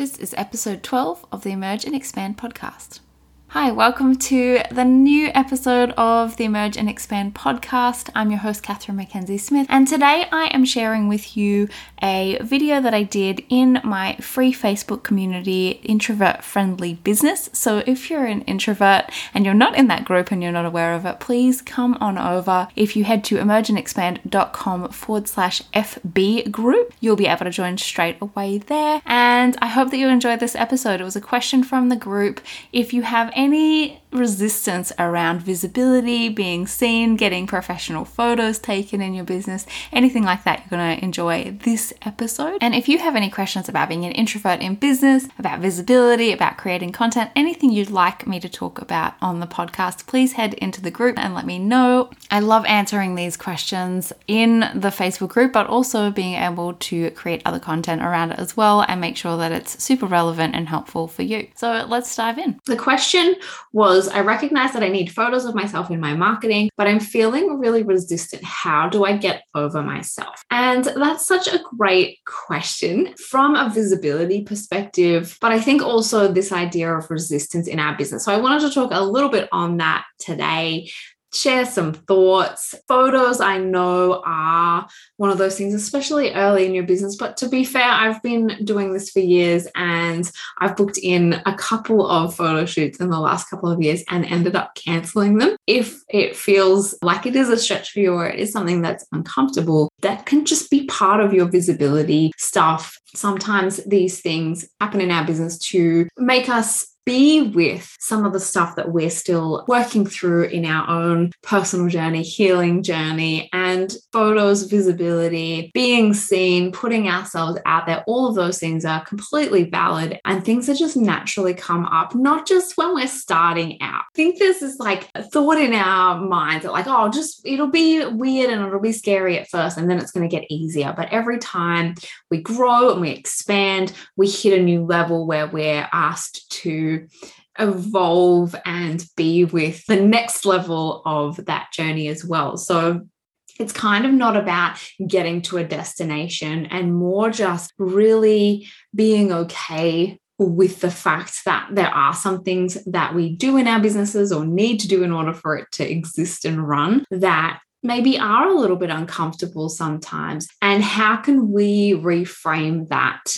This is episode 12 of the Emerge and Expand podcast. Hi, welcome to the new episode of the Emerge and Expand podcast. I'm your host, Catherine Mackenzie Smith, and today I am sharing with you a video that I did in my free Facebook community, Introvert Friendly Business. So if you're an introvert and you're not in that group and you're not aware of it, please come on over. If you head to emergeandexpand.com forward slash FB group, you'll be able to join straight away there. And I hope that you enjoyed this episode. It was a question from the group. If you have any resistance around visibility, being seen, getting professional photos taken in your business, anything like that, you're going to enjoy this episode. And if you have any questions about being an introvert in business, about visibility, about creating content, anything you'd like me to talk about on the podcast, please head into the group and let me know. I love answering these questions in the Facebook group, but also being able to create other content around it as well and make sure that it's super relevant and helpful for you. So let's dive in. The question was I recognize that I need photos of myself in my marketing, but I'm feeling really resistant. How do I get over myself? And that's such a great question from a visibility perspective, but I think also this idea of resistance in our business. So I wanted to talk a little bit on that today share some thoughts. Photos, I know, are one of those things, especially early in your business. But to be fair, I've been doing this for years and I've booked in a couple of photo shoots in the last couple of years and ended up canceling them. If it feels like it is a stretch for you or it is something that's uncomfortable, that can just be part of your visibility stuff. Sometimes these things happen in our business to make us be with some of the stuff that we're still working through in our own personal journey, healing journey, and photos, visibility, being seen, putting ourselves out there. All of those things are completely valid and things that just naturally come up, not just when we're starting out. I think there's this like thought in our minds that, like, oh, just it'll be weird and it'll be scary at first, and then it's going to get easier. But every time we grow and we expand, we hit a new level where we're asked to evolve and be with the next level of that journey as well. So it's kind of not about getting to a destination and more just really being okay with the fact that there are some things that we do in our businesses or need to do in order for it to exist and run that maybe are a little bit uncomfortable sometimes. And how can we reframe that?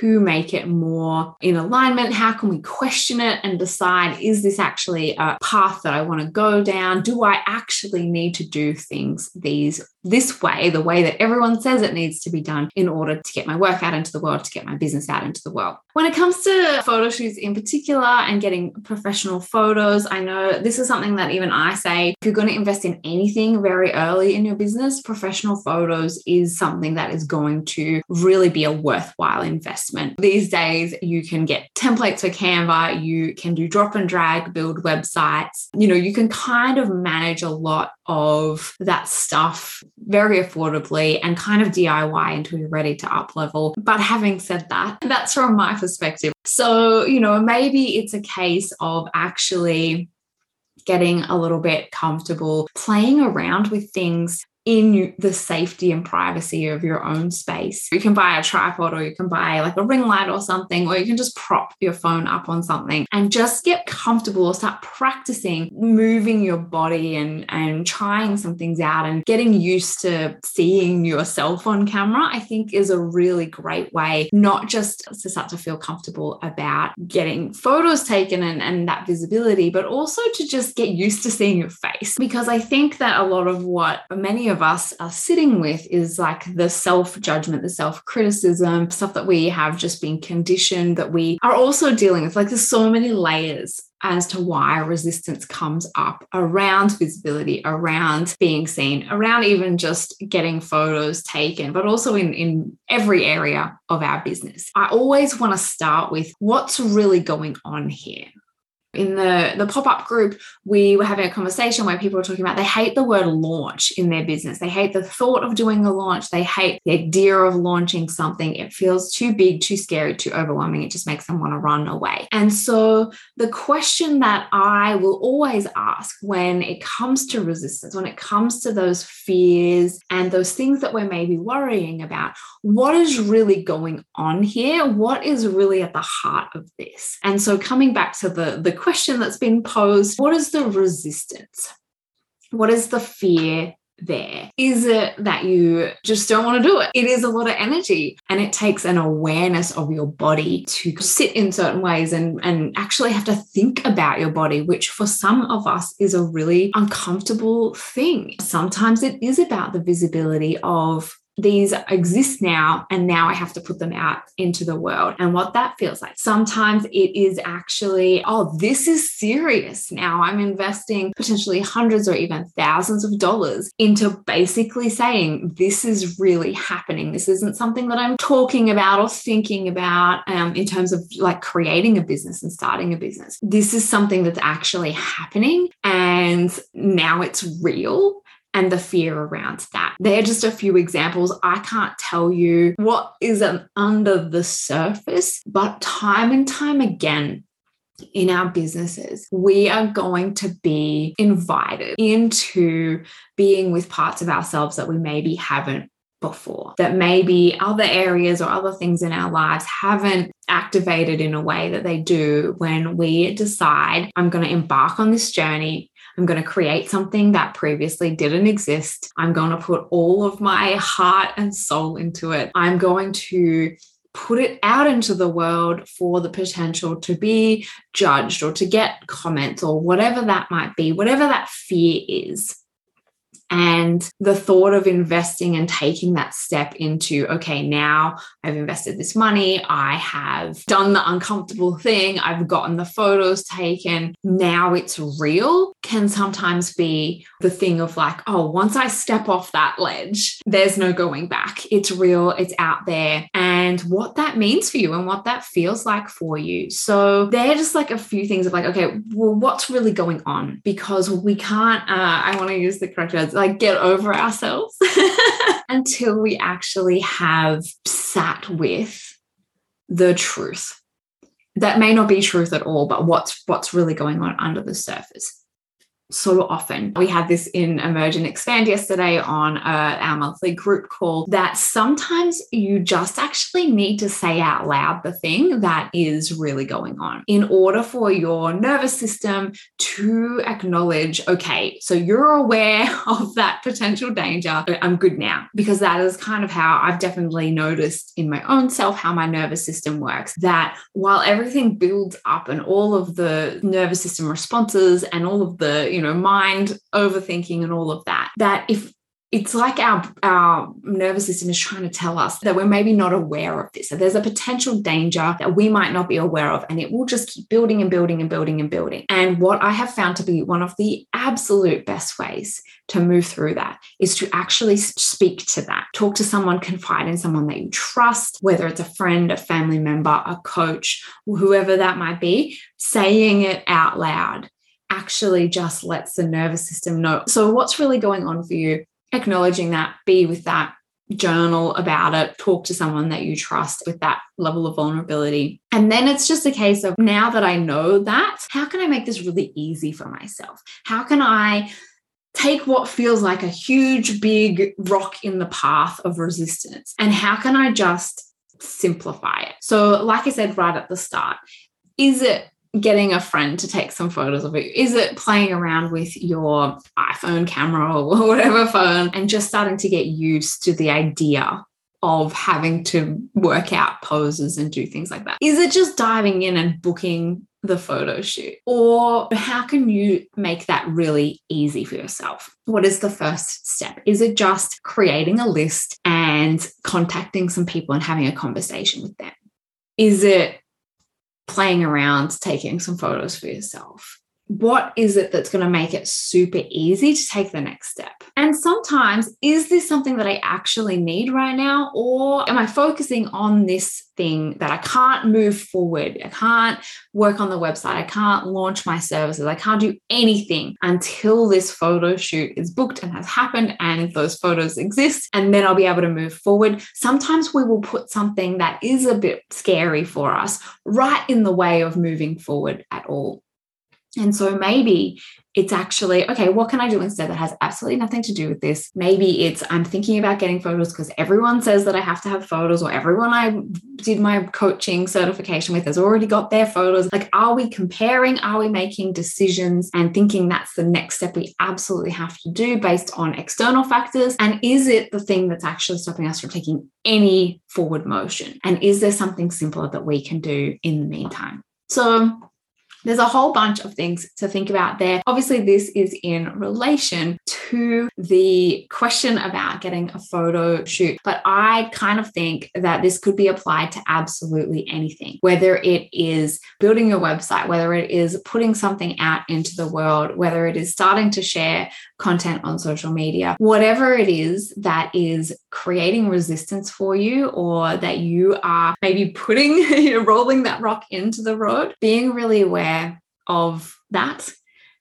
To make it more in alignment? How can we question it and decide is this actually a path that I want to go down? Do I actually need to do things these this way, the way that everyone says it needs to be done in order to get my work out into the world, to get my business out into the world. When it comes to photo shoots in particular and getting professional photos, I know this is something that even I say if you're going to invest in anything very early in your business, professional photos is something that is going to really be a worthwhile investment. These days, you can get templates for Canva, you can do drop and drag, build websites. You know, you can kind of manage a lot of that stuff very affordably and kind of DIY until you're ready to up level. But having said that, that's from my perspective. So, you know, maybe it's a case of actually getting a little bit comfortable playing around with things in the safety and privacy of your own space. You can buy a tripod or you can buy like a ring light or something, or you can just prop your phone up on something and just get comfortable or start practicing moving your body and, and trying some things out and getting used to seeing yourself on camera, I think is a really great way, not just to start to feel comfortable about getting photos taken and, and that visibility, but also to just get used to seeing your face. Because I think that a lot of what many of of us are sitting with is like the self judgment, the self criticism, stuff that we have just been conditioned that we are also dealing with. Like there's so many layers as to why resistance comes up around visibility, around being seen, around even just getting photos taken, but also in, in every area of our business. I always want to start with what's really going on here in the, the pop-up group, we were having a conversation where people were talking about they hate the word launch in their business. They hate the thought of doing a launch. They hate the idea of launching something. It feels too big, too scary, too overwhelming. It just makes them want to run away. And so the question that I will always ask when it comes to resistance, when it comes to those fears and those things that we're maybe worrying about, what is really going on here? What is really at the heart of this? And so coming back to the, the question that's been posed what is the resistance? What is the fear there? Is it that you just don't want to do it? It is a lot of energy and it takes an awareness of your body to sit in certain ways and, and actually have to think about your body, which for some of us is a really uncomfortable thing. Sometimes it is about the visibility of these exist now and now I have to put them out into the world and what that feels like. Sometimes it is actually, oh, this is serious now. I'm investing potentially hundreds or even thousands of dollars into basically saying, this is really happening. This isn't something that I'm talking about or thinking about um, in terms of like creating a business and starting a business. This is something that's actually happening and now it's real and the fear around that. They're just a few examples. I can't tell you what is under the surface, but time and time again, in our businesses, we are going to be invited into being with parts of ourselves that we maybe haven't before, that maybe other areas or other things in our lives haven't activated in a way that they do when we decide, I'm going to embark on this journey I'm going to create something that previously didn't exist. I'm going to put all of my heart and soul into it. I'm going to put it out into the world for the potential to be judged or to get comments or whatever that might be, whatever that fear is. And the thought of investing and taking that step into, okay, now I've invested this money, I have done the uncomfortable thing, I've gotten the photos taken, now it's real, can sometimes be the thing of like, oh, once I step off that ledge, there's no going back. It's real, it's out there, and what that means for you and what that feels like for you. So they're just like a few things of like, okay, well, what's really going on? Because we can't, uh, I want to use the correct words like get over ourselves until we actually have sat with the truth that may not be truth at all but what's what's really going on under the surface so often. We had this in Emerge and Expand yesterday on uh, our monthly group call that sometimes you just actually need to say out loud the thing that is really going on in order for your nervous system to acknowledge, okay, so you're aware of that potential danger. I'm good now. Because that is kind of how I've definitely noticed in my own self how my nervous system works. That while everything builds up and all of the nervous system responses and all of the, you know, mind overthinking and all of that, that if it's like our, our nervous system is trying to tell us that we're maybe not aware of this. So there's a potential danger that we might not be aware of, and it will just keep building and building and building and building. And what I have found to be one of the absolute best ways to move through that is to actually speak to that. Talk to someone, confide in someone that you trust, whether it's a friend, a family member, a coach, whoever that might be, saying it out loud actually just lets the nervous system know. So, what's really going on for you? Acknowledging that, be with that, journal about it, talk to someone that you trust with that level of vulnerability. And then it's just a case of now that I know that, how can I make this really easy for myself? How can I take what feels like a huge, big rock in the path of resistance and how can I just simplify it? So, like I said right at the start, is it getting a friend to take some photos of it? Is it playing around with your iPhone camera or whatever phone and just starting to get used to the idea of having to work out poses and do things like that? Is it just diving in and booking the photo shoot? Or how can you make that really easy for yourself? What is the first step? Is it just creating a list and contacting some people and having a conversation with them? Is it playing around, taking some photos for yourself? What is it that's going to make it super easy to take the next step? And sometimes, is this something that I actually need right now? Or am I focusing on this thing that I can't move forward? I can't work on the website. I can't launch my services. I can't do anything until this photo shoot is booked and has happened and those photos exist. And then I'll be able to move forward. Sometimes we will put something that is a bit scary for us right in the way of moving forward at all. And so maybe it's actually, okay, what can I do instead that has absolutely nothing to do with this? Maybe it's I'm thinking about getting photos because everyone says that I have to have photos, or everyone I did my coaching certification with has already got their photos. Like, are we comparing? Are we making decisions and thinking that's the next step we absolutely have to do based on external factors? And is it the thing that's actually stopping us from taking any forward motion? And is there something simpler that we can do in the meantime? So, there's a whole bunch of things to think about there. Obviously, this is in relation to the question about getting a photo shoot, but I kind of think that this could be applied to absolutely anything, whether it is building your website, whether it is putting something out into the world, whether it is starting to share content on social media, whatever it is that is creating resistance for you or that you are maybe putting, you know, rolling that rock into the road, being really aware of that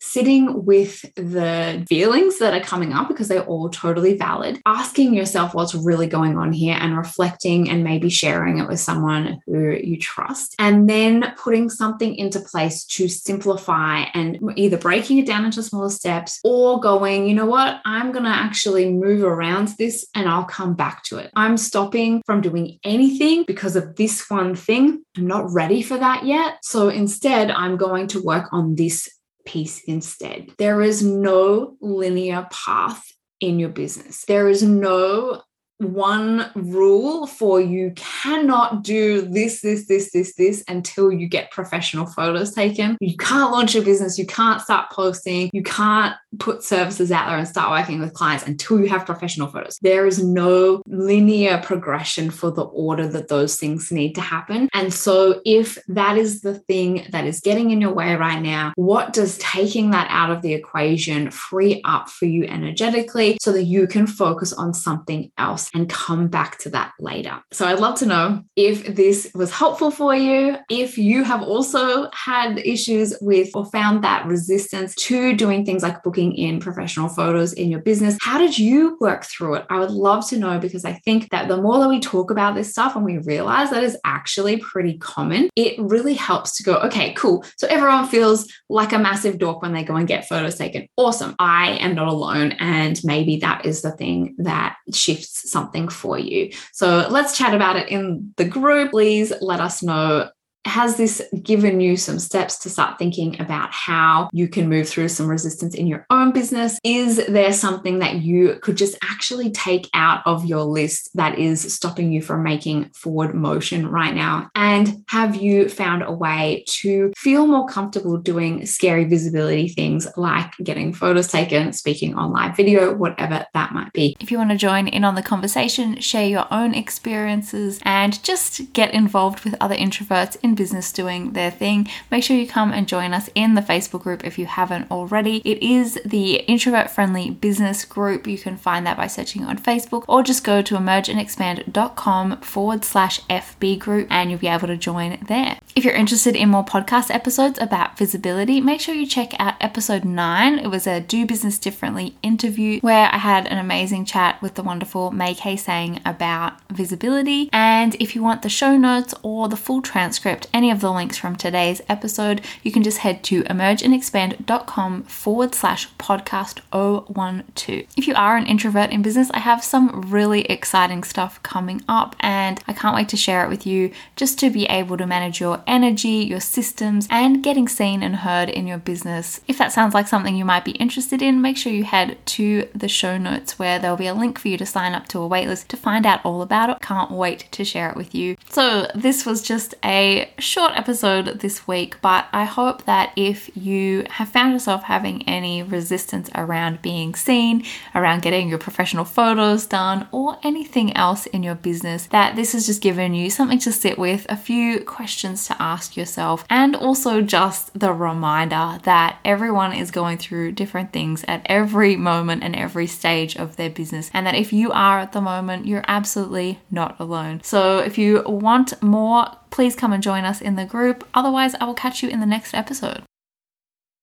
sitting with the feelings that are coming up because they're all totally valid, asking yourself what's really going on here and reflecting and maybe sharing it with someone who you trust, and then putting something into place to simplify and either breaking it down into smaller steps or going, you know what, I'm going to actually move around this and I'll come back to it. I'm stopping from doing anything because of this one thing. I'm not ready for that yet. So instead, I'm going to work on this piece instead. There is no linear path in your business. There is no one rule for you cannot do this, this, this, this, this until you get professional photos taken. You can't launch a business. You can't start posting. You can't put services out there and start working with clients until you have professional photos. There is no linear progression for the order that those things need to happen. And so, if that is the thing that is getting in your way right now, what does taking that out of the equation free up for you energetically so that you can focus on something else and come back to that later? So, I'd love to know if this was helpful for you, if you have also had issues with or found that resistance to doing things like booking in professional photos in your business. How did you work through it? I would love to know because I think that the more that we talk about this stuff and we realize that is actually pretty common, it really helps to go, okay, cool. So everyone feels like a massive dork when they go and get photos taken. Awesome. I am not alone. And maybe that is the thing that shifts something for you. So let's chat about it in the group. Please let us know has this given you some steps to start thinking about how you can move through some resistance in your own business? Is there something that you could just actually take out of your list that is stopping you from making forward motion right now? And have you found a way to feel more comfortable doing scary visibility things like getting photos taken, speaking on live video, whatever that might be? If you want to join in on the conversation, share your own experiences, and just get involved with other introverts in business doing their thing, make sure you come and join us in the Facebook group if you haven't already. It is the introvert friendly business group. You can find that by searching on Facebook or just go to emergeandexpand.com forward slash FB group and you'll be able to join there. If you're interested in more podcast episodes about visibility, make sure you check out episode nine. It was a Do Business Differently interview where I had an amazing chat with the wonderful Mai-kee Tsang about visibility. And if you want the show notes or the full transcript, any of the links from today's episode, you can just head to emergeandexpand.com forward slash podcast 012. If you are an introvert in business, I have some really exciting stuff coming up and I can't wait to share it with you just to be able to manage your energy, your systems, and getting seen and heard in your business. If that sounds like something you might be interested in, make sure you head to the show notes where there'll be a link for you to sign up to a waitlist to find out all about it. Can't wait to share it with you. So, this was just a short episode this week, but I hope that if you have found yourself having any resistance around being seen, around getting your professional photos done, or anything else in your business, that this has just given you something to sit with, a few questions to ask yourself, and also just the reminder that everyone is going through different things at every moment and every stage of their business, and that if you are at the moment, you're absolutely not alone. So if you want more, please come and join us in the group. Otherwise, I will catch you in the next episode.